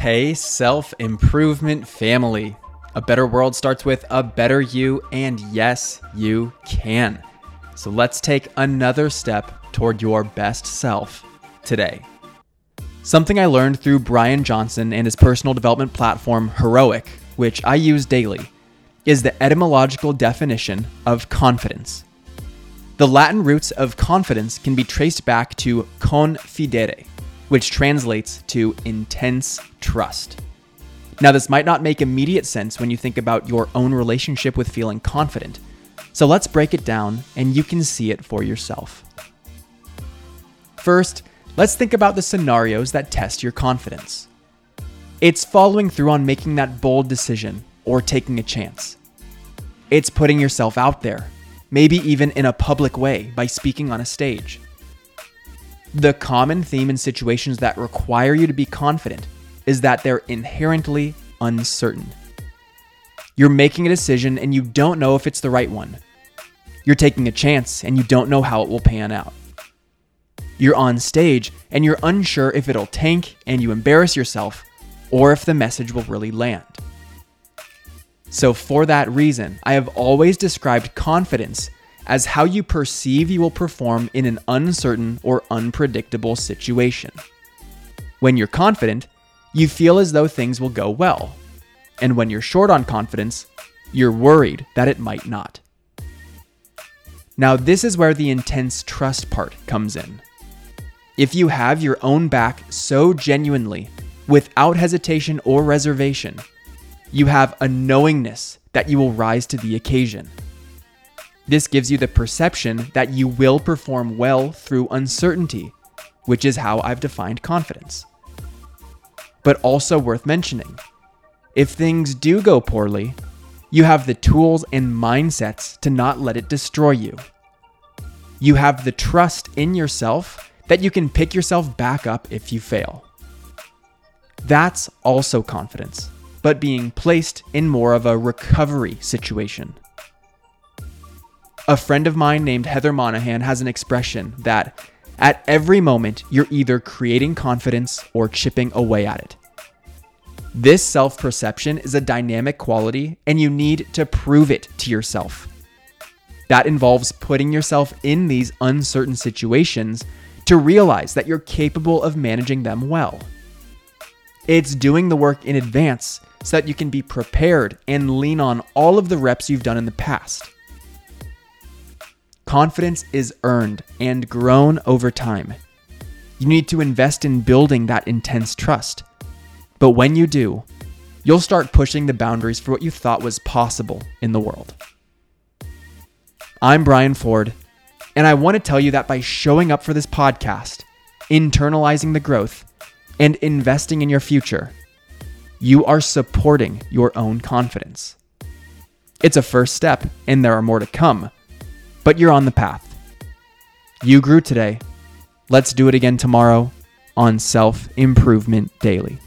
Hey, self improvement family. A better world starts with a better you, and yes, you can. So let's take another step toward your best self today. Something I learned through Brian Johnson and his personal development platform, Heroic, which I use daily, is the etymological definition of confidence. The Latin roots of confidence can be traced back to confidere, which translates to intense trust. Now, this might not make immediate sense when you think about your own relationship with feeling confident, so let's break it down and you can see it for yourself. First, let's think about the scenarios that test your confidence. It's following through on making that bold decision or taking a chance. It's putting yourself out there, maybe even in a public way by speaking on a stage. The common theme in situations that require you to be confident is that they're inherently uncertain. You're making a decision and you don't know if it's the right one. You're taking a chance and you don't know how it will pan out. You're on stage and you're unsure if it'll tank and you embarrass yourself or if the message will really land. So, for that reason, I have always described confidence as how you perceive you will perform in an uncertain or unpredictable situation. When you're confident, you feel as though things will go well. And when you're short on confidence, you're worried that it might not. Now, this is where the intense trust part comes in. If you have your own back so genuinely, without hesitation or reservation, you have a knowingness that you will rise to the occasion. This gives you the perception that you will perform well through uncertainty, which is how I've defined confidence. But also worth mentioning if things do go poorly, you have the tools and mindsets to not let it destroy you. You have the trust in yourself that you can pick yourself back up if you fail. That's also confidence, but being placed in more of a recovery situation. A friend of mine named Heather Monahan has an expression that at every moment you're either creating confidence or chipping away at it. This self perception is a dynamic quality, and you need to prove it to yourself. That involves putting yourself in these uncertain situations to realize that you're capable of managing them well. It's doing the work in advance so that you can be prepared and lean on all of the reps you've done in the past. Confidence is earned and grown over time. You need to invest in building that intense trust. But when you do, you'll start pushing the boundaries for what you thought was possible in the world. I'm Brian Ford, and I want to tell you that by showing up for this podcast, internalizing the growth, and investing in your future, you are supporting your own confidence. It's a first step, and there are more to come but you're on the path. You grew today. Let's do it again tomorrow on Self Improvement Daily.